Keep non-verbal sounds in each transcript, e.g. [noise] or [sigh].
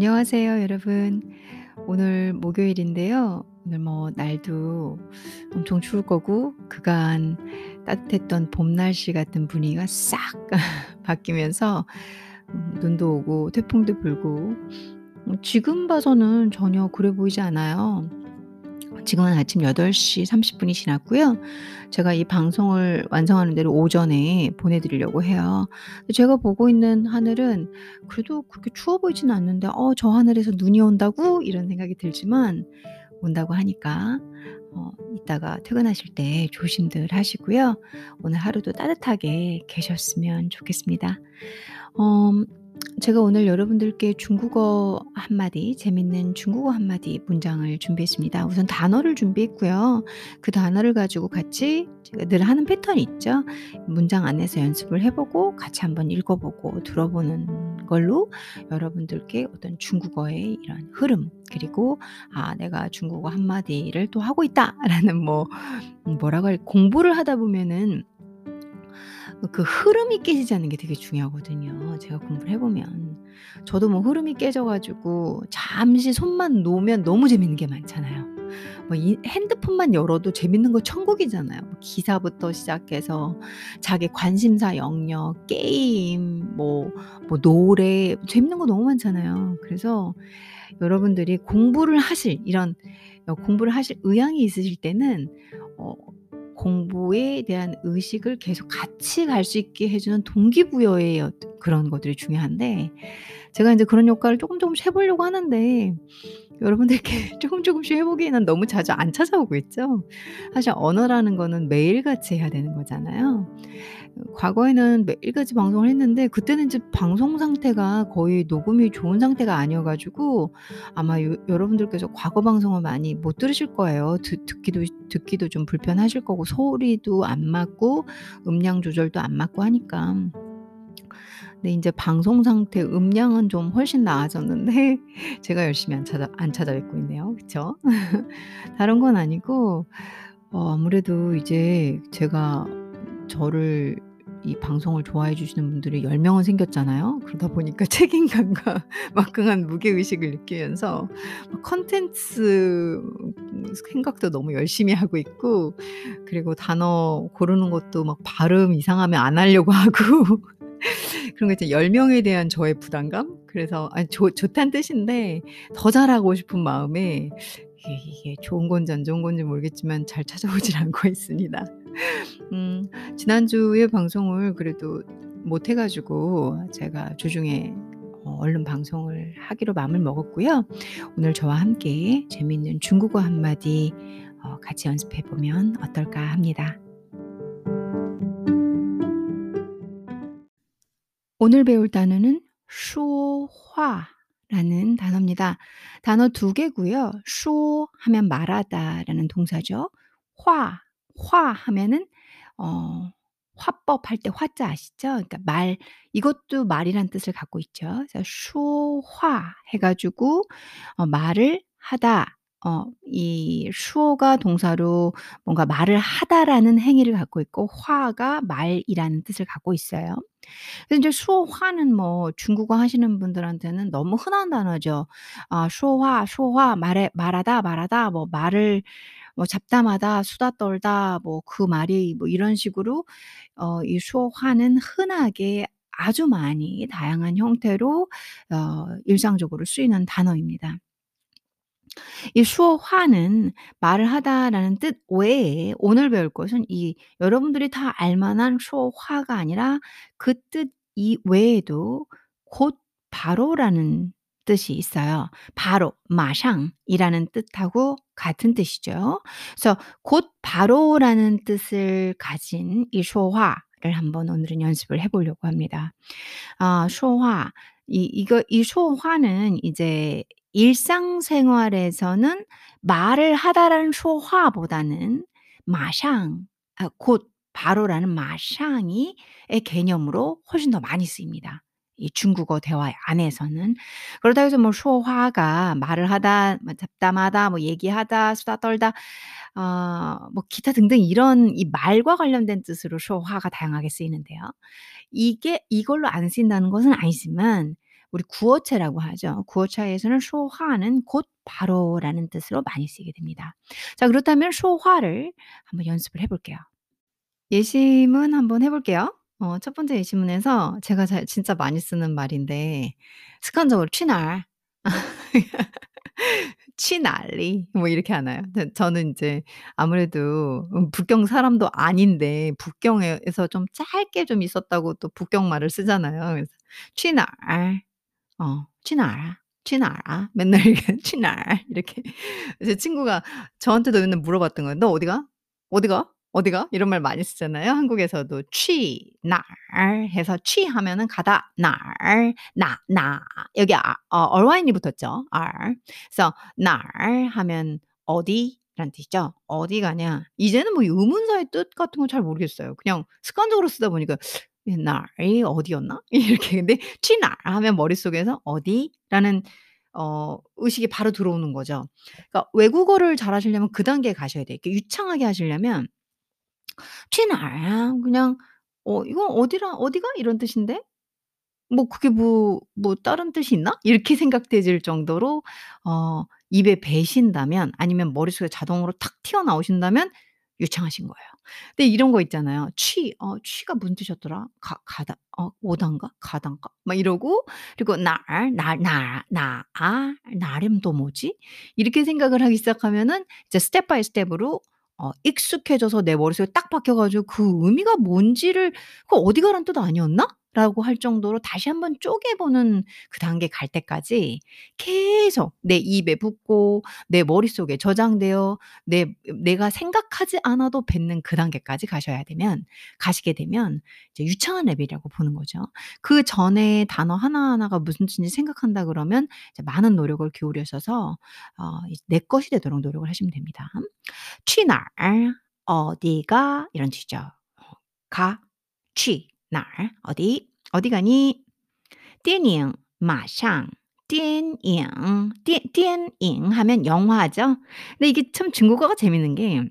안녕하세요, 여러분. 오늘 목요일인데요. 오늘 뭐 날도 엄청 추울 거고 그간 따뜻했던 봄 날씨 같은 분위기가 싹 [laughs] 바뀌면서 음 눈도 오고 태풍도 불고 음 지금 봐서는 전혀 그래 보이지 않아요. 지금은 아침 8시 30 분이 지났고요. 제가 이 방송을 완성하는 데를 오전에 보내 드리려고 해요. 제가 보고 있는 하늘은 그래도 그렇게 추워 보이지는 않는데 '어 저 하늘에서 눈이 온다고?' 이런 생각이 들지만 온다고 하니까 어 이따가 퇴근하실 때 조심들 하시고요. 오늘 하루도 따뜻하게 계셨으면 좋겠습니다. 어 제가 오늘 여러분들께 중국어 한 마디, 재밌는 중국어 한 마디 문장을 준비했습니다. 우선 단어를 준비했고요. 그 단어를 가지고 같이 제가 늘 하는 패턴이 있죠. 문장 안에서 연습을 해 보고 같이 한번 읽어 보고 들어보는 걸로 여러분들께 어떤 중국어의 이런 흐름 그리고 '아 내가 중국어 한 마디를 또 하고 있다.'라는 뭐음 뭐라고 할 공부를 하다 보면은 그 흐름이 깨지지 않는 게 되게 중요하거든요, 제가 공부를 해 보면. 저도 뭐 흐름이 깨져 가지고 잠시 손만 놓으면 너무 재밌는 게 많잖아요. 뭐 이 핸드폰만 열어도 재밌는 거 천국이잖아요. 뭐 기사부터 시작해서 자기 관심사 영역, 게임, 뭐 뭐 노래 재밌는 거 너무 많잖아요. 그래서 여러분들이 공부를 하실 이런 어 공부를 하실 의향이 있으실 때는 어 공부에 대한 의식을 계속 같이 갈 수 있게 해 주는 동기부여의 그런 것들이 중요한데 제가 인제 그런 효과를 쪼끔 쪼끔씩 해 보려고 하는데 여러분들께 [laughs] 쪼금 쪼금씩 해 보기에는 너무 자주 안 찾아오고 있죠. 사실 언어라는 거는 매일같이 해야 되는 거잖아요. 어 과거에는 매일같이 방송을 했는데 그때는 인제 방송 상태가 거의 녹음이 좋은 상태가 아니어 가지고 아마 요 여러분들께서 과거 방송을 많이 못 들으실 거예요. 듣 듣기도 듣기도 좀 불편하실 거고 소리도 안 맞고 음량 조절도 안 맞고 하니까. 근데 인제 방송 상태 음량은 좀 훨씬 나아졌는데 [laughs] 제가 열심히 안 찾아 안 찾아뵙고 있네요. 그쵸? [laughs] 다른 건 아니고 어 아무래도 이제 제가 저를 이 방송을 좋아해 주시는 분들이 10 명은 생겼잖아요. 그러다 보니까 [laughs] 책임감과 막강한 무게의식을 느끼면서 막 콘텐츠 생각도 너무 열심히 하고 있고 그리고 단어 고르는 것도 막 발음 이상하면 안 하려고 하고 [laughs] 그런 거 있잖아요. 10 명에 대한 저의 부담감? 그래서 아니 좋 좋다는 뜻인데 더 잘하고 싶은 마음에 이게 좋은 건지 안 좋은 건지 모르겠지만 잘 찾아오질 [laughs] 않고 있습니다. 음 지난주에 방송을 그래도 못 해 가지고 제가 주중에 어 얼른 방송을 하기로 마음을 먹었고요. 오늘 저와 함께 재미있는 중국어 한 마디 어 같이 연습해 보면 어떨까 합니다. 오늘 배울 단어는 쇼화라는 단어입니다. 단어 두 개고요. 쇼 하면 말하다라는 동사죠. 화, 화 하면은 어, 화법 할 때 화자 아시죠? 그러니까 말 이것도 말이란 뜻을 갖고 있죠. 그래서 쇼화 해가지고 어, 말을 하다 어 이 说가 동사로 뭔가 말을 하다라는 행위를 갖고 있고 화가 말이라는 뜻을 갖고 있어요. 그래서 인제 说话는 뭐 중국어 하시는 분들한테는 너무 흔한 단어죠. 아 说话 说话 말해 말하다, 말하다 뭐 말을 뭐 잡담하다, 수다 떨다 뭐 그 말이 뭐 이런 식으로 어 이 说话는 흔하게 아주 많이 다양한 형태로 어 일상적으로 쓰이는 단어입니다. 이 수어화는 말을 하다라는 뜻 외에 오늘 배울 것은 이 여러분들이 다 알만한 수어화가 아니라 그 뜻 이 외에도 곧 바로라는 뜻이 있어요. 바로 마상이라는 뜻하고 같은 뜻이죠. 그래서 곧 바로라는 뜻을 가진 이 소화를 한번 오늘은 연습을 해보려고 합니다. 아, 소화 이 이거 이 소화는 이제 일상생활에서는 말을 하다라는 소화보다는 마샹, 아, 곧 바로라는 마샹이의 개념으로 훨씬 더 많이 쓰입니다. 이 중국어 대화 안에서는 그렇다고 해서 뭐 소화가 말을 하다, 뭐 잡담하다, 뭐 얘기하다, 수다 떨다, 어, 뭐 기타 등등 이런 이 말과 관련된 뜻으로 소화가 다양하게 쓰이는데요. 이게 이걸로 안 쓴다는 것은 아니지만 우리 구어체라고 하죠. 구어체에서는 소화는 곧 바로라는 뜻으로 많이 쓰이게 됩니다. 자, 그렇다면 소화를 한번 연습을 해볼게요. 예시문 한번 해볼게요. 어, 첫 번째 예시문에서 제가 잘, 진짜 많이 쓰는 말인데 습관적으로 취날 [laughs] 취날리 뭐 이렇게 하나요? 네, 저는 이제 아무래도 음, 북경 사람도 아닌데 북경에서 좀 짧게 좀 있었다고 또 북경 말을 쓰잖아요. 그래서 취날 어 去哪儿啊?去哪儿啊? 맨날 이렇게 去哪儿 이렇게 제 친구가 저한테도 맨날 물어봤던 거예요. "너 어디 가? 어디 가? 어디 가?" 이런 말 많이 쓰잖아요. 한국에서도 去哪儿 해서 去 하면은 가다 哪儿 나 나 여기 아 어 얼화인이 붙었죠. R. 그래서 哪儿 하면 어디라는 뜻이죠. 어디 가냐. 이제는 뭐 의문사의 뜻 같은 건 잘 모르겠어요. 그냥 습관적으로 쓰다 보니까 ' [laughs] 나이 어디였나?' [laughs] 이렇게 근데 去哪儿 하면 머릿속에서 '어디?'라는 어 의식이 바로 들어오는 거죠. 그러니까 외국어를 잘하시려면 그 단계에 가셔야 돼요. 이렇게 유창하게 하시려면 去哪儿啊? 그냥 어 '이거 어디라 어디가?' 이런 뜻인데 '뭐 그게 뭐 뭐 다른 뜻이 있나?' 이렇게 생각되실 정도로 어 입에 배신다면 아니면 머릿속에 자동으로 탁 튀어나오신다면 유창하신 거예요. 근데 이런 거 있잖아요. 취, 어, 취가 문 뜨셨더라? 가, 가다, 어, 오단가? 가단가? 막 이러고, 그리고 날, 날, 나, 나, 아, 나름도 뭐지? 이렇게 생각을 하기 시작하면은 이제 step by step으로 어, 익숙해져서 내 머릿속에 딱 박혀가지고 그 의미가 뭔지를, 그 어디 가란 뜻 아니었나? 라고 할 정도로 다시 한번 쪼개보는 그 단계 갈 때까지 계속 내 입에 붙고 내 머릿속에 저장되어 내 내가 생각하지 않아도 뱉는 그 단계까지 가셔야 되면 가시게 되면 이제 유창한 레벨이라고 보는 거죠. 그전에 단어 하나하나가 무슨 뜻인지 생각한다 그러면 이제 많은 노력을 기울여셔서 어 내 것이 되도록 노력을 하시면 됩니다. 去哪儿, 어디가 이런 뜻이죠. 어, 가, 취 哪儿 어디 어디 가니? 电影马上电影电电影 하면 영화죠. 근데 이게 참 중국어가 재밌는 게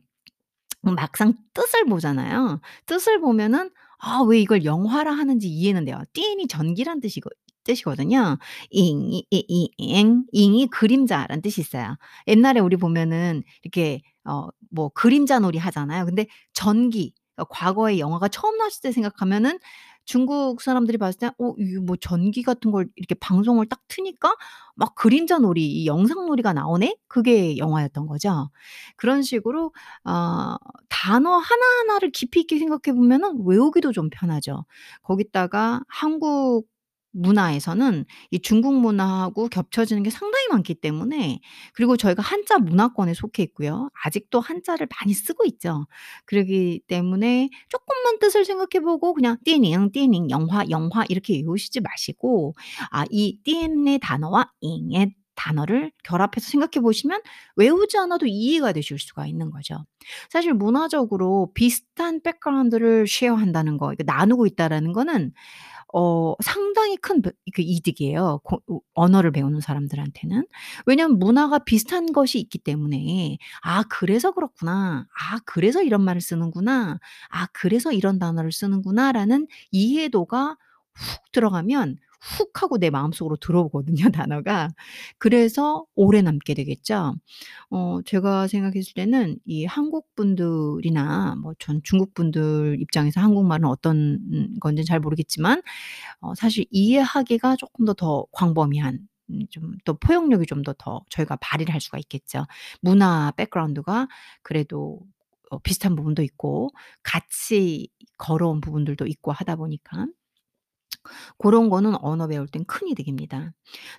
막상 뜻을 보잖아요. 뜻을 보면은 아 왜 이걸 영화라 하는지 이해는 돼요. 电이 전기란 뜻이거 뜻이거든요. 影이 이 잉 잉이 그림자라는 뜻이 있어요. 옛날에 우리 보면은 이렇게 어 뭐 그림자 놀이 하잖아요. 근데 전기 어 과거에 영화가 처음 나왔을 때 생각하면은 중국 사람들이 봤을 때 '어 이게 뭐 전기 같은 걸 이렇게 방송을 딱 트니까 막 그림자 놀이 이 영상 놀이가 나오네?' 그게 영화였던 거죠. 그런 식으로 어 단어 하나하나를 깊이 있게 생각해 보면은 외우기도 좀 편하죠. 거기다가 한국 문화에서는 이 중국 문화하고 겹쳐지는 게 상당히 많기 때문에 그리고 저희가 한자 문화권에 속해 있고요. 아직도 한자를 많이 쓰고 있죠. 그러기 때문에 조금만 뜻을 생각해 보고 그냥 띠닝, 띠닝, 영화, 영화 이렇게 외우시지 마시고 아 이 띠엔의 단어와 잉의 단어를 결합해서 생각해 보시면 외우지 않아도 이해가 되실 수가 있는 거죠. 사실 문화적으로 비슷한 백그라운드를 쉐어한다는 거 이거 나누고 있다라는 거는 어 상당히 큰그그 이득이에요. 고어 언어를 배우는 사람들한테는. 왜냐하면 문화가 비슷한 것이 있기 때문에 '아 그래서 그렇구나. 아 그래서 이런 말을 쓰는구나. 아 그래서 이런 단어를 쓰는구나.'라는 이해도가 훅 들어가면 훅 하고 내 마음속으로 들어오거든요 [laughs] 단어가. 그래서 오래 남게 되겠죠. 어 제가 생각했을 때는 이 한국 분들이나 뭐 전 중국 분들 입장에서 한국말은 어떤 음 건지는 잘 모르겠지만 어 사실 이해하기가 쪼끔 더더 광범위한 음좀더 포용력이 좀 더 더 저희가 발휘를 할 수가 있겠죠. 문화 백그라운드가 그래도 어 비슷한 부분도 있고 같이 걸어온 부분들도 있고 하다 보니까. 그런 거는 언어 배울 땐 큰 이득입니다.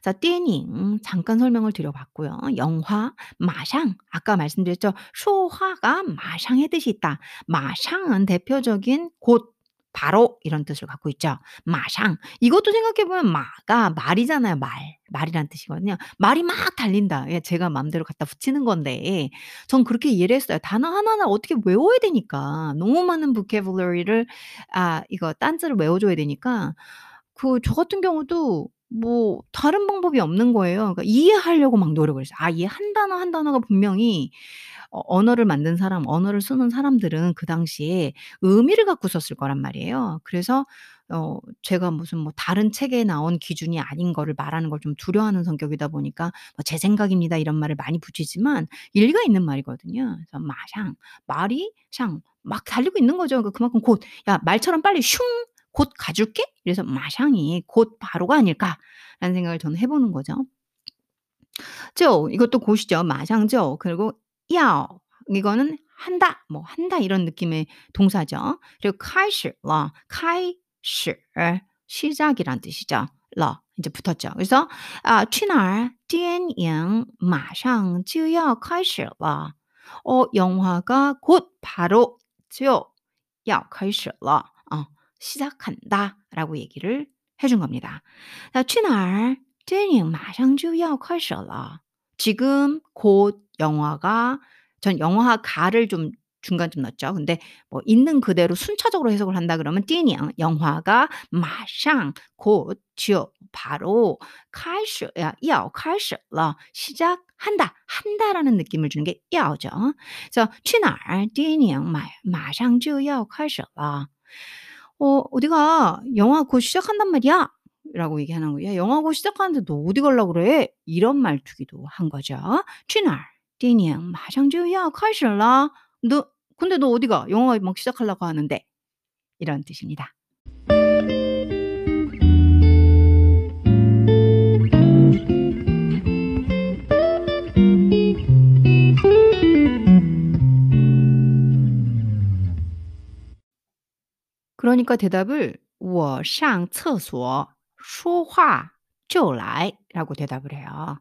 자, 띠닝 잠깐 설명을 드려봤고요. 영화 마샹 아까 말씀드렸죠. 쇼화가 마샹의 뜻이 있다. 마샹은 대표적인 곳 바로 이런 뜻을 갖고 있죠. 马上 이것도 생각해 보면 마가 말이잖아요 말. 말이라는 뜻이거든요. 말이 막 달린다. 예 제가 맘대로 갖다 붙이는 건데 전 그렇게 이해를 했어요. 단어 하나하나 어떻게 외워야 되니까. 너무 많은 vocabulary를 아 이거 단어를 외워 줘야 되니까 그 저 같은 경우도 뭐 다른 방법이 없는 거예요. 그러니까 이해하려고 막 노력을 했어요. 아이한 단어 한 단어가 분명히 어, 언어를 만든 사람, 언어를 쓰는 사람들은 그 당시에 의미를 갖고 썼을 거란 말이에요. 그래서 어, 제가 무슨 뭐 다른 책에 나온 기준이 아닌 거를 말하는 걸 좀 두려워하는 성격이다 보니까 뭐 제 생각입니다 이런 말을 많이 붙이지만 일리가 있는 말이거든요. 그래서 마샹, 말이 샹, 막 달리고 있는 거죠. 그러니까 그만큼 곧, 야, 말처럼 빨리 슝! 곧 가줄게? 그래서 마샹이 곧 바로가 아닐까라는 생각을 저는 해보는 거죠. 저 이것도 고시죠. 마샹죠. 그리고 要 이거는 한다, 뭐 한다 이런 느낌의 동사죠. 그리고 开始了 开始 시작이란 뜻이죠. 了 이제 붙었죠. 그래서 아 去哪儿电影马上就要开始了 어 영화가 곧 바로 就要开始了 어 시작한다라고 얘기를 해준 겁니다. 자, 去哪儿?电影马上就要开始了. 지금 곧 영화가 전 영화가를 좀 중간 좀 넣었죠. 근데 뭐 있는 그대로 순차적으로 해석을 한다 그러면 띠니앙 영화가 마샹 곧 지어 바로 칼슈야 야오 칼슈라 시작한다 한다라는 느낌을 주는 게 야오죠. 그래서 취날 띠니앙 마 마상 지어 야오 칼슈라 어 우리가 영화 곧 시작한단 말이야. 라고 얘기하는 거예요. "야 영화 곧 시작하는데 너 어디 가려고 그래?" 이런 말투기도 한 거죠. 去哪儿?电影马上就要开始了. 너 근데 너 어디 가? 영화가 막 시작하려고 하는데. 이런 뜻입니다. 그러니까 대답을 我上厕所 说话就来라고 대답을 해요.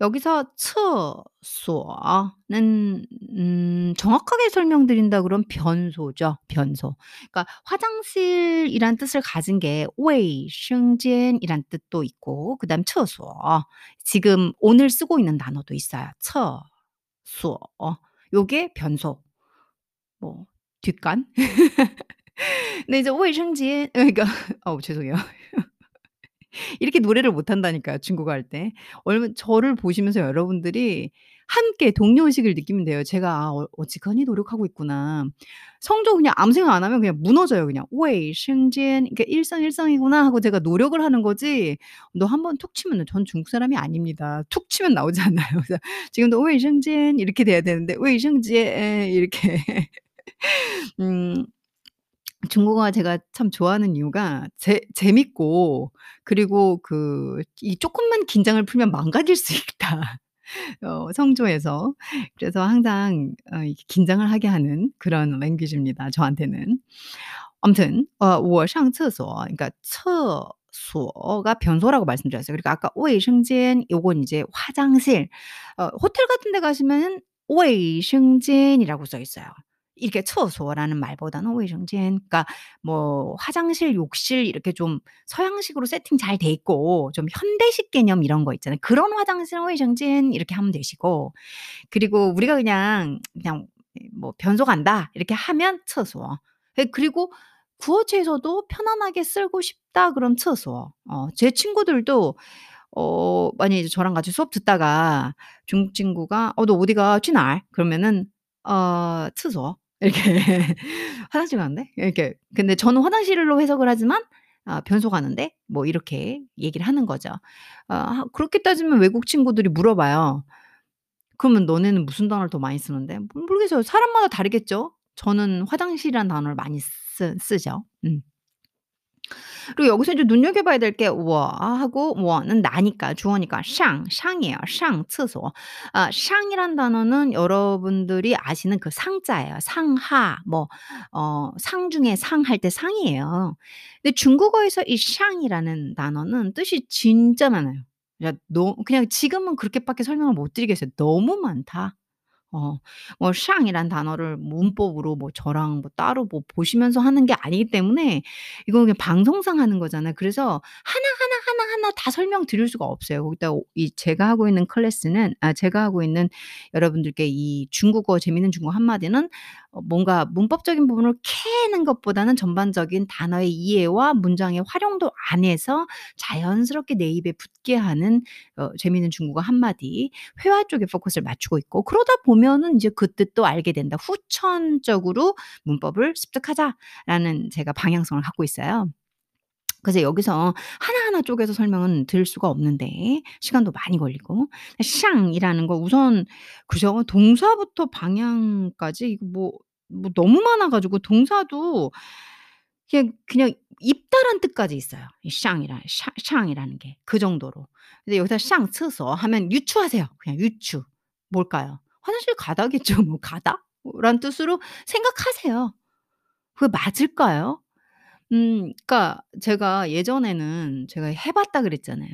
여기서 厕所는 음 정확하게 설명드린다 그러면 변소죠, 변소. 그러니까 화장실이란 뜻을 가진 게 卫生间이란 뜻도 있고 그다음 厕所 지금 오늘 쓰고 있는 단어도 있어요. 厕所 요게 변소. 뭐 뒷간? [laughs] 근데 이제 卫生间 그러니까 [laughs] 어우 죄송해요. 이렇게 노래를 못 한다니까요, 중국어 할 때. 얼마 저를 보시면서 여러분들이 함께 동료 의식을 느끼면 돼요. 제가 아, 어, 어지간히 노력하고 있구나. 성적 그냥 아무 생각 안 하면 그냥 무너져요. 그냥 웨이 신진 그러니까 일상일상이구나 하고 제가 노력을 하는 거지. 너 한번 툭 치면 전 중국 사람이 아닙니다. 툭 치면 나오지 않나요? 그래서 지금도 卫生间 이렇게 돼야 되는데 卫生间 이렇게 [laughs] 음 중국어가 제가 참 좋아하는 이유가 재 재밌고 그리고 그 이 '쪼끔만 긴장을 풀면 망가질 수 있다.' [laughs] 어 성조에서. 그래서 항상 어 이렇게 긴장을 하게 하는 그런 랭귀지입니다, 저한테는. 아무튼 어 我上厕所 그러니까厕所가 변소라고 말씀드렸어요. 그러니까 아까 卫生间 요건 이제 화장실. 어 호텔 같은 데 가시면은 卫生间이라고 써 있어요. 이렇게 厕所라는 말보다는 卫生间 그러니까 뭐 화장실, 욕실 이렇게 좀 서양식으로 세팅 잘 돼 있고 좀 현대식 개념 이런 거 있잖아요. 그런 화장실은 卫生间 이렇게 하면 되시고 그리고 우리가 그냥, 그냥 뭐 '변소 간다.' 이렇게 하면 厕所. 예 그리고 구어체에서도 편안하게 쓰고 싶다 그럼 厕所. 어 제 친구들도 어 만약에 이제 저랑 같이 수업 듣다가 중국 친구가 "어 너 어디 가? 去哪儿?" 그러면은 어 厕所 이렇게 [laughs] 화장실 가는데 이렇게 근데 저는 화장실로 해석을 하지만 아 변소 가는데 뭐 이렇게 얘기를 하는 거죠. 어하 그렇게 따지면 외국 친구들이 물어봐요. "그러면 너네는 무슨 단어를 더 많이 쓰는데?" 뭐 모르겠어요. 사람마다 다르겠죠. 저는 화장실이라는 단어를 많이 쓰 쓰죠. 음. 그리고 여기서 이제 눈여겨봐야 될게 와하고 와는 나니까 주어니까 샹 샹이에요 샹厕所 아, 샹이란 단어는 여러분들이 아시는 그 상자예요. 상하 뭐어상 중에 상 할 때 상이에요. 근데 중국어에서 이 샹이라는 단어는 뜻이 진짜 많아요. 그러니까 그냥 지금은 그렇게밖에 설명을 못 드리겠어요. 너무 많다. 어 뭐 샹이란 단어를 문법으로 뭐 저랑 뭐 따로 뭐 보시면서 하는 게 아니기 때문에 이거 그냥 방송상 하는 거잖아요. 그래서 하나하나, 하나하나 다 설명드릴 수가 없어요. 거기다 오이 제가 하고 있는 클래스는 아 제가 하고 있는 여러분들께 이 중국어 재미있는 중국어 한마디는 어 뭔가 문법적인 부분을 캐는 것보다는 전반적인 단어의 이해와 문장의 활용도 안에서 자연스럽게 내 입에 붙게 하는 어 재미있는 중국어 한마디 회화 쪽에 포커스를 맞추고 있고 그러다 보면 은 이제 그 뜻도 알게 된다. '후천적으로 문법을 습득하자.'라는 제가 방향성을 갖고 있어요. 그래서 여기서 하나하나 쪼개서 설명은 드릴 수가 없는데 시간도 많이 걸리고 샹이라는 거 우선 그죠? 동사부터 방향까지 이거 뭐 뭐 너무 많아 가지고 동사도 그냥 그냥 입다란 뜻까지 있어요. 이 샹이라 샤 샹이라는 게 그 정도로. 근데 여기서 상厕所 하면 유추하세요. 그냥 유추. 뭘까요? ' 화장실 가다'겠죠 뭐. '가다?' 라는 뜻으로 생각하세요. 그게 맞을까요? 음 그러니까 제가 예전에는 제가 해 봤다 그랬잖아요.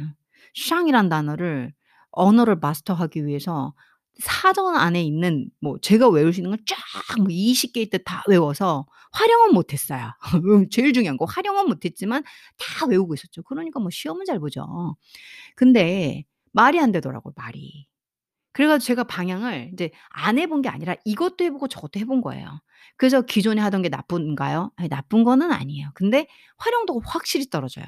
샹이란 단어를 언어를 마스터하기 위해서 사전 안에 있는 뭐 제가 외울 수 있는 건쫙뭐 20 개일 때다 외워서 활용은 못 했어요. 음 제일 중요한 거 활용은 못 했지만 다 외우고 있었죠. 그러니까 뭐 시험은 잘 보죠. 근데 말이 안 되더라고요 말이. 그래가지고 제가 방향을 이제 안 해본 게 아니라 이것도 해보고 저것도 해본 거예요. 그래서 기존에 하던 게 나쁜가요? 아니, 나쁜 거는 아니에요. 근데 활용도가 확실히 떨어져요.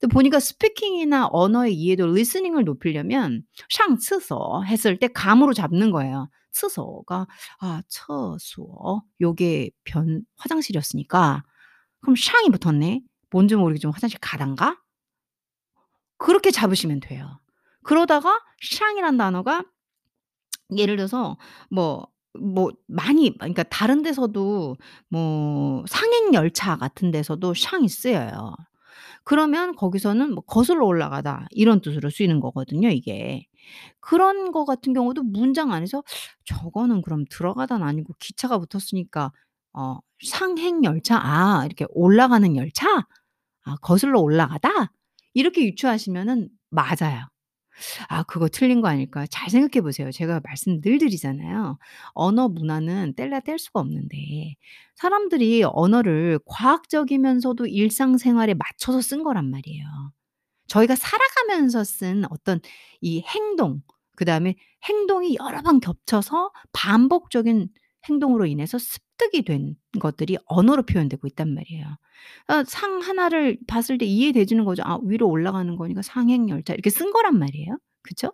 근데 보니까 스피킹이나 언어의 이해도 리스닝을 높이려면 샹츠서 했을 때 감으로 잡는 거예요. 츠서가 아, 처수어 요게 변 화장실이었으니까 그럼 샹이 붙었네. 뭔지 모르게 좀 화장실 가단가? 그렇게 잡으시면 돼요. 그러다가 샹이란 단어가 예를 들어서 뭐 뭐 많이 그러니까 다른 데서도 뭐 상행 열차 같은 데서도 샹이 쓰여요. 그러면 거기서는 뭐 "거슬러 올라가다." 이런 뜻으로 쓰이는 거거든요 이게. 그런 거 같은 경우도 문장 안에서 '저거는 그럼 들어가다는 아니고 기차가 붙었으니까 어 상행 열차 아 이렇게 올라가는 열차? 아 거슬러 올라가다?' 이렇게 유추하시면은 맞아요. 아 그거 틀린 거 아닐까? 잘 생각해 보세요. 제가 말씀 늘 드리잖아요. 언어 문화는 뗄래야 뗄 수가 없는데 사람들이 언어를 과학적이면서도 일상생활에 맞춰서 쓴 거란 말이에요. 저희가 살아가면서 쓴 어떤 이 행동 그다음에 행동이 여러 번 겹쳐서 반복적인 행동으로 인해서 습득이 된 것들이 언어로 표현되고 있단 말이에요. 어상 하나를 봤을 때 이해되지는 거죠. '아 위로 올라가는 거니까 상행열차.' 이렇게 쓴 거란 말이에요. 그죠?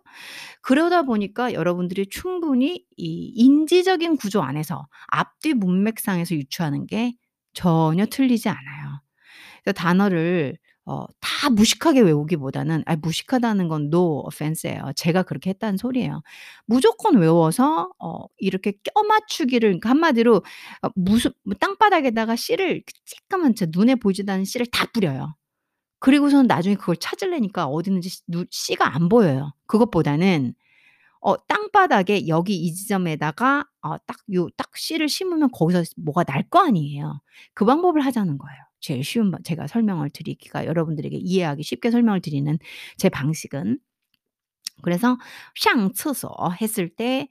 그러다 보니까 여러분들이 충분히 이 인지적인 구조 안에서 앞뒤 문맥상에서 유추하는 게 전혀 틀리지 않아요. 단어를 어 다 무식하게 외우기보다는 아 무식하다는 건 no offense 예요. 제가 그렇게 했다는 소리예요. 무조건 외워서 어 이렇게 껴 맞추기를 그러니까 한마디로 어 무슨 뭐 땅바닥에다가 씨를 그 쬐까만 진짜 눈에 보이지도 않는 씨를 다 뿌려요. 그리고서는 나중에 그걸 찾으려니까 어디 있는지 씨가 안 보여요. 그것보다는 어 땅바닥에 여기 이 지점에다가 어 딱 요 딱 씨를 심으면 거기서 뭐가 날 거 아니에요. 그 방법을 하자는 거예요. 제일 쉬운 제가 설명을 드리기가 여러분들에게 이해하기 쉽게 설명을 드리는 제 방식은. 그래서 샹厕所했을 때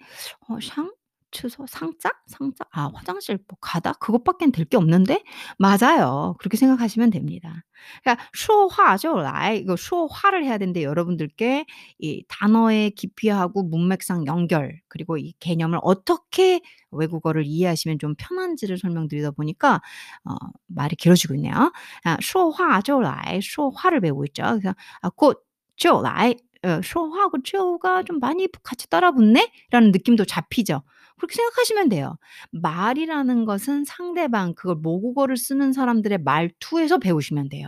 어, 샹? 상? 취소? 상자? 상자? 아 화장실 뭐 가다? 그것밖엔 될 게 없는데? 맞아요. 그렇게 생각하시면 됩니다. 그러니까 说话就来 이거 说话를 해야 되는데 여러분들께 이 단어의 깊이하고 문맥상 연결 그리고 이 개념을 어떻게 외국어를 이해하시면 좀 편한지를 설명드리다 보니까 어 말이 길어지고 있네요. 아 说话就来 说话를 배우고 있죠. 그래서 아 곧 就来 어 说话하고 就가 좀 많이 같이 따라 붙네?'라는 느낌도 잡히죠. 그렇게 생각하시면 돼요. 말이라는 것은 상대방 그걸 모국어를 쓰는 사람들의 말투에서 배우시면 돼요.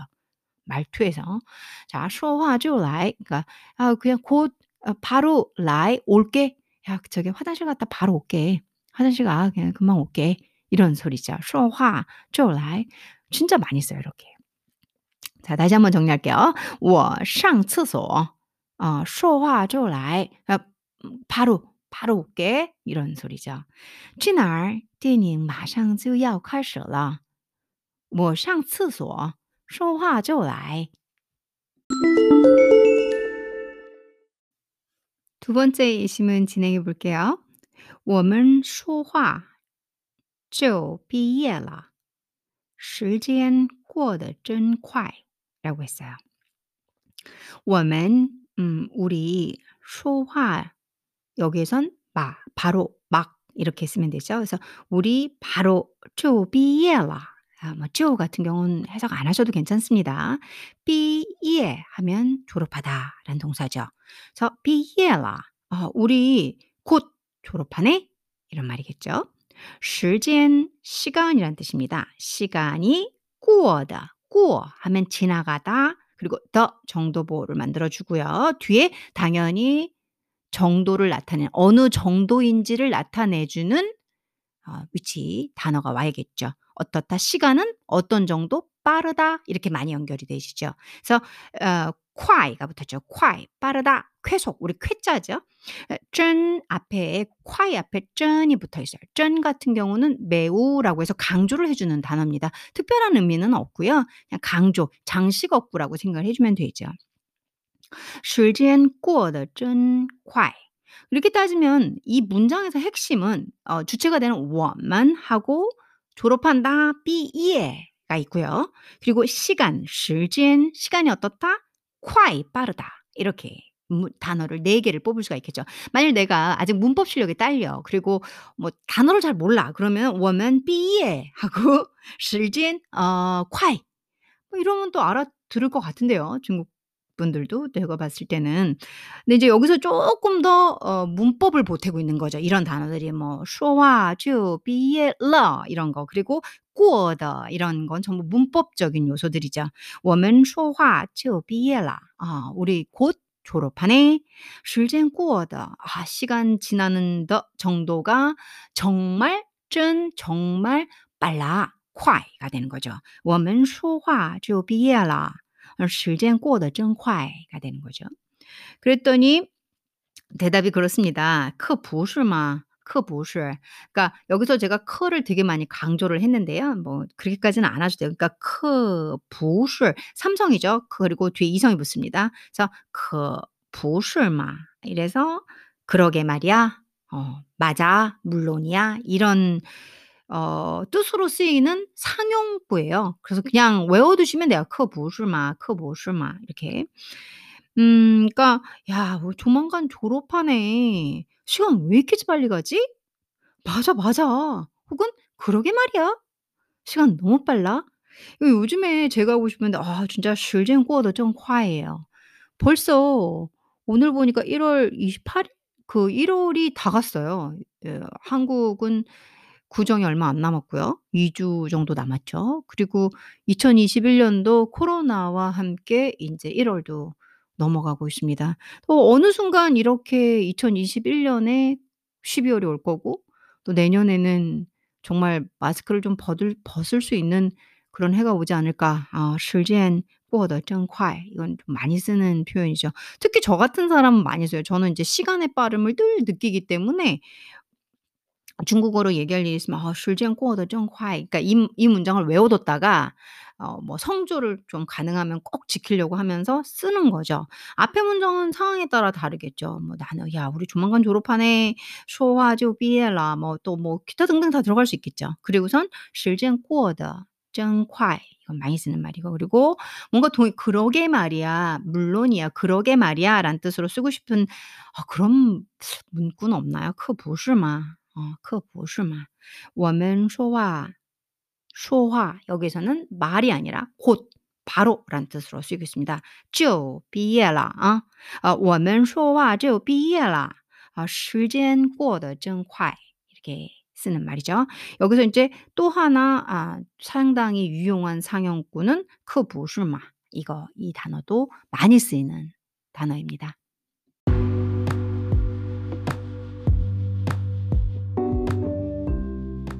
말투에서. 자 说话就来 그러니까 아 그냥 곧 어 바로 来 올게. 야 저기 화장실 갔다 바로 올게. 화장실 가 그냥 금방 올게. 이런 소리죠. 说话就来 진짜 많이 써요 이렇게. 자 다시 한번 정리할게요. 我上厕所 어 说话就来 아 음 바로 바로 올게. 이런 소리죠. 去哪儿？电影马上就要开始了。我上厕所，说话就来。두 번째 예시문 진행해 볼게요. 我们说话就毕业了。时间过得真快라고 했어요. 我们 음 우리 说话 여기에선 마, 바로, 막 이렇게 쓰면 되죠. 그래서 우리 바로 쪼비예라. 아, 뭐쪼 같은 경우는 해석 안 하셔도 괜찮습니다. 비에 하면 졸업하다라는 동사죠. 그래서 비에라. 아, 어, 우리 곧 졸업하네 이런 말이겠죠. 시간 시간이란 뜻입니다. 시간이 꾸어다 꾸어 하면 지나가다 그리고 더 정도보를 만들어 주고요. 뒤에 당연히 정도를 나타내는 어느 정도인지를 나타내주는 어, 위치 단어가 와야겠죠. 어떻다 시간은 어떤 정도 빠르다 이렇게 많이 연결이 되시죠. 그래서 어, 콰이가 붙었죠. 콰이 빠르다 쾌속 우리 쾌자죠. 어, 쩐 앞에 콰이 앞에 쩐이 붙어 있어요. 쩐 같은 경우는 매우라고 해서 강조를 해주는 단어입니다. 특별한 의미는 없고요. 그냥 강조 장식어구라고 생각을 해주면 되죠. 时间过得真快. 이렇게 따지면 이 문장에서 핵심은 어 주체가 되는 我만 하고 졸업한다 毕业가 있고요. 그리고 시간 时间 시간이 어떻다? 快 빠르다. 이렇게 무 단어를 4 개를 뽑을 수가 있겠죠. 만일 내가 아직 문법 실력이 딸려. 그리고 뭐 단어를 잘 몰라. 그러면 我们毕业 하고 [laughs] 时间 어 快. 뭐 이러면 또 알아들을 것 같은데요. 중국 분들도 제가 봤을 때는. 근데 이제 여기서 쪼끔 더 어 문법을 보태고 있는 거죠. 이런 단어들이 뭐 说话就毕业了 이런 거 그리고 过的 이런 건 전부 문법적인 요소들이죠. 我们说话就毕业了. 아 우리 곧 졸업하네. 时间过的 아 시간 지나는 더 정도가 정말 真 정말 빨라. 快가 되는 거죠. 我们说话就毕业了. 时间过得真快가 되는 거죠. 그랬더니 대답이 그렇습니다. 可不是吗?可不是. 그러니까 여기서 제가 크를 되게 많이 강조를 했는데요. 뭐 그렇게까지는 안 하셔도 돼요. 그러니까 可不是 삼성이죠. 그리고 뒤에 이성이 붙습니다. 그래서 可不是吗? 이래서 그러게 말이야. 어 맞아. 물론이야. 이런 어 뜻으로 쓰이는 상용구예요. 그래서 그냥 외워 두시면 돼요. 可不是吗?可不是吗? 이렇게. 음 그러니까 '야 뭐 조만간 졸업하네. 시간 왜 이렇게 빨리 가지?' '맞아, 맞아.' 혹은 '그러게 말이야. 시간 너무 빨라.' 이 요즘에 제가 하고 싶은데 아 진짜 时间过得真快 예요. 벌써 오늘 보니까 1월 28일 그 1월이 다 갔어요. 예 한국은 구정이 얼마 안 남았고요. 2주 정도 남았죠. 그리고 2021 년도 코로나와 함께 인제 1 월도 넘어가고 있습니다. 또 어느 순간 이렇게 2021 년에 12 월이 올 거고 또 내년에는 정말 마스크를 좀 벗을 벗을 수 있는 그런 해가 오지 않을까. 아 时间过得真快 이건 좀 많이 쓰는 표현이죠. 특히 저 같은 사람은 많이 써요. 저는 인제 시간의 빠름을 늘 느끼기 때문에 중국어로 얘기할 일이 있으면 아 时间过得真快 그러니까 이 이 문장을 외워뒀다가 어 뭐 성조를 좀 가능하면 꼭 지키려고 하면서 쓰는 거죠. 앞에 문장은 상황에 따라 다르겠죠. 뭐 나는 "야 우리 조만간 졸업하네." 说话就毕业了 뭐 또 뭐 기타 등등 다 들어갈 수 있겠죠. 그리고선 时间过得真快 이건 많이 쓰는 말이고 그리고 뭔가 동 "그러게 말이야." "물론이야." "그러게 말이야."라는 뜻으로 쓰고 싶은 아 그런 문구는 없나요? 可不是吗? 어 可不是吗?我们说话说话 여기서는 말이 아니라 곧 바로라는 뜻으로 쓰이고 있습니다. 就毕业了 아. 어 我们说话就毕业了. 아 时间过得真快 이렇게 쓰는 말이죠. 여기서 인제 또 하나 아 상당히 유용한 상용구는 可不是吗 이거 이 단어도 많이 쓰이는 단어입니다.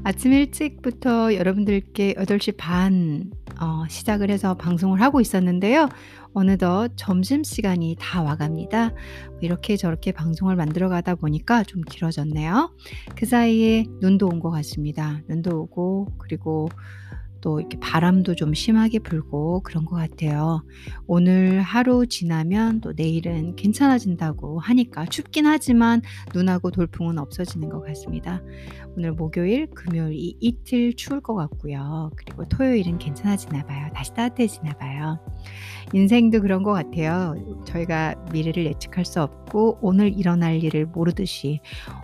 아침 일찍부터 여러분들께 8시 반 어 시작을 해서 방송을 하고 있었는데요. 어느덧 점심시간이 다 와 갑니다. 이렇게 저렇게 방송을 만들어 가다 보니까 좀 길어졌네요. 그 사이에 눈도 온 것 같습니다. 눈도 오고 그리고 또 이렇게 바람도 좀 심하게 불고 그런 것 같아요. 오늘 하루 지나면 또 내일은 괜찮아진다고 하니까 춥긴 하지만 눈하고 돌풍은 없어지는 것 같습니다. 오늘 목요일, 금요일 이 이틀 추울 것 같고요. 그리고 토요일은 괜찮아지나 봐요. 다시 따뜻해지나 봐요. 인생도 그런 것 같아요. 저희가 미래를 예측할 수 없고 오늘 일어날 일을 모르듯이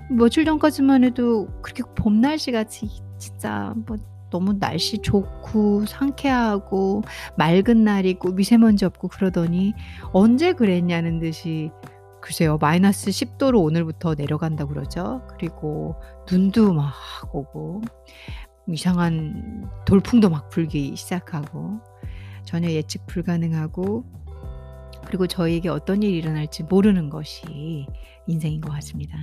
며칠 전까지만 해도 그렇게 봄 날씨 같이 진짜 뭐 너무 날씨 좋고 상쾌하고 맑은 날이고 미세먼지 없고 그러더니 언제 그랬냐는 듯이 글쎄요 마이너스 10도로 오늘부터 내려간다고 그러죠. 그리고 눈도 막 오고 이상한 돌풍도 막 불기 시작하고 전혀 예측 불가능하고 그리고 저에게 어떤 일이 일어날지 모르는 것이 인생인 것 같습니다.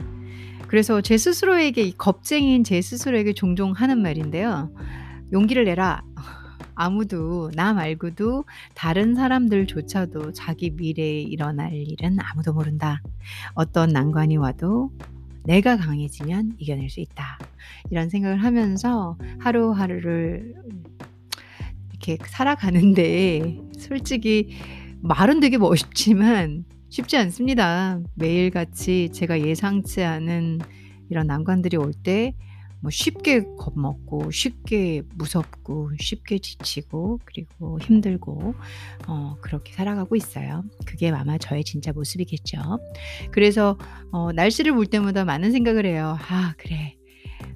그래서 제 스스로에게 이 겁쟁이인 제 스스로에게 종종 하는 말인데요. 용기를 내라. [laughs] 아무도 나 말고도 다른 사람들조차도 자기 미래에 일어날 일은 아무도 모른다. 어떤 난관이 와도 내가 강해지면 이겨낼 수 있다. 이런 생각을 하면서 하루하루를 이렇게 살아가는데 솔직히 말은 되게 멋있지만 쉽지 않습니다. 매일같이 제가 예상치 않은 이런 난관들이 올 때 뭐 쉽게 겁먹고 쉽게 무섭고 쉽게 지치고 그리고 힘들고 어 그렇게 살아가고 있어요. 그게 아마 저의 진짜 모습이겠죠. 그래서 어 날씨를 볼 때마다 많은 생각을 해요. '아 그래.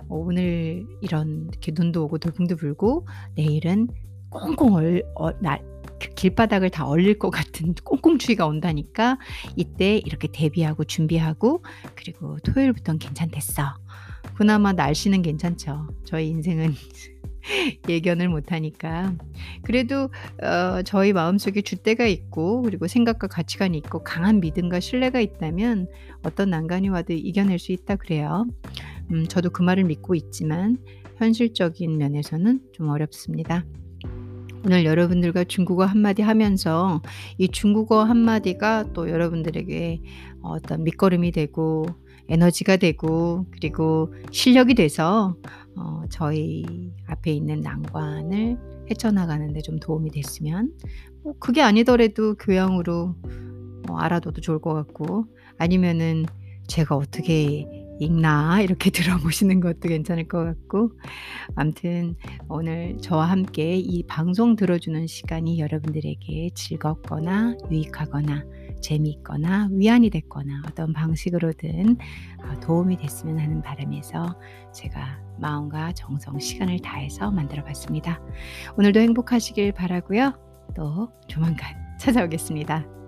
오늘 이런 이렇게 눈도 오고 돌풍도 불고 내일은 꽁꽁 얼어날그 길바닥을 다 얼릴 것 같은 꽁꽁추위가 온다니까 이때 이렇게 대비하고 준비하고 그리고 토요일부터는 괜찮댔어. 그나마 날씨는 괜찮죠. 저희 인생은 [laughs] 예견을 못하니까. 그래도 어 저희 마음속에 줏대가 있고 그리고 생각과 가치관이 있고 강한 믿음과 신뢰가 있다면 어떤 난관이 와도 이겨낼 수 있다 그래요. 음 저도 그 말을 믿고 있지만 현실적인 면에서는 좀 어렵습니다. 오늘 여러분들과 중국어 한마디 하면서 이 중국어 한마디가 또 여러분들에게 어떤 밑거름이 되고 에너지가 되고 그리고 실력이 돼서 어 저희 앞에 있는 난관을 헤쳐나가는 데 좀 도움이 됐으면 뭐 그게 아니더라도 교양으로 뭐 알아둬도 좋을 것 같고 아니면은 '제가 어떻게 읽나?' 이렇게 [laughs] 들어보시는 것도 괜찮을 것 같고 암튼 오늘 저와 함께 이 방송 들어주는 시간이 여러분들에게 즐겁거나 유익하거나 재미있거나 위안이 됐거나 어떤 방식으로든 어 도움이 됐으면 하는 바람에서 제가 마음과 정성, 시간을 다해서 만들어 봤습니다. 오늘도 행복하시길 바라고요. 또 조만간 찾아오겠습니다.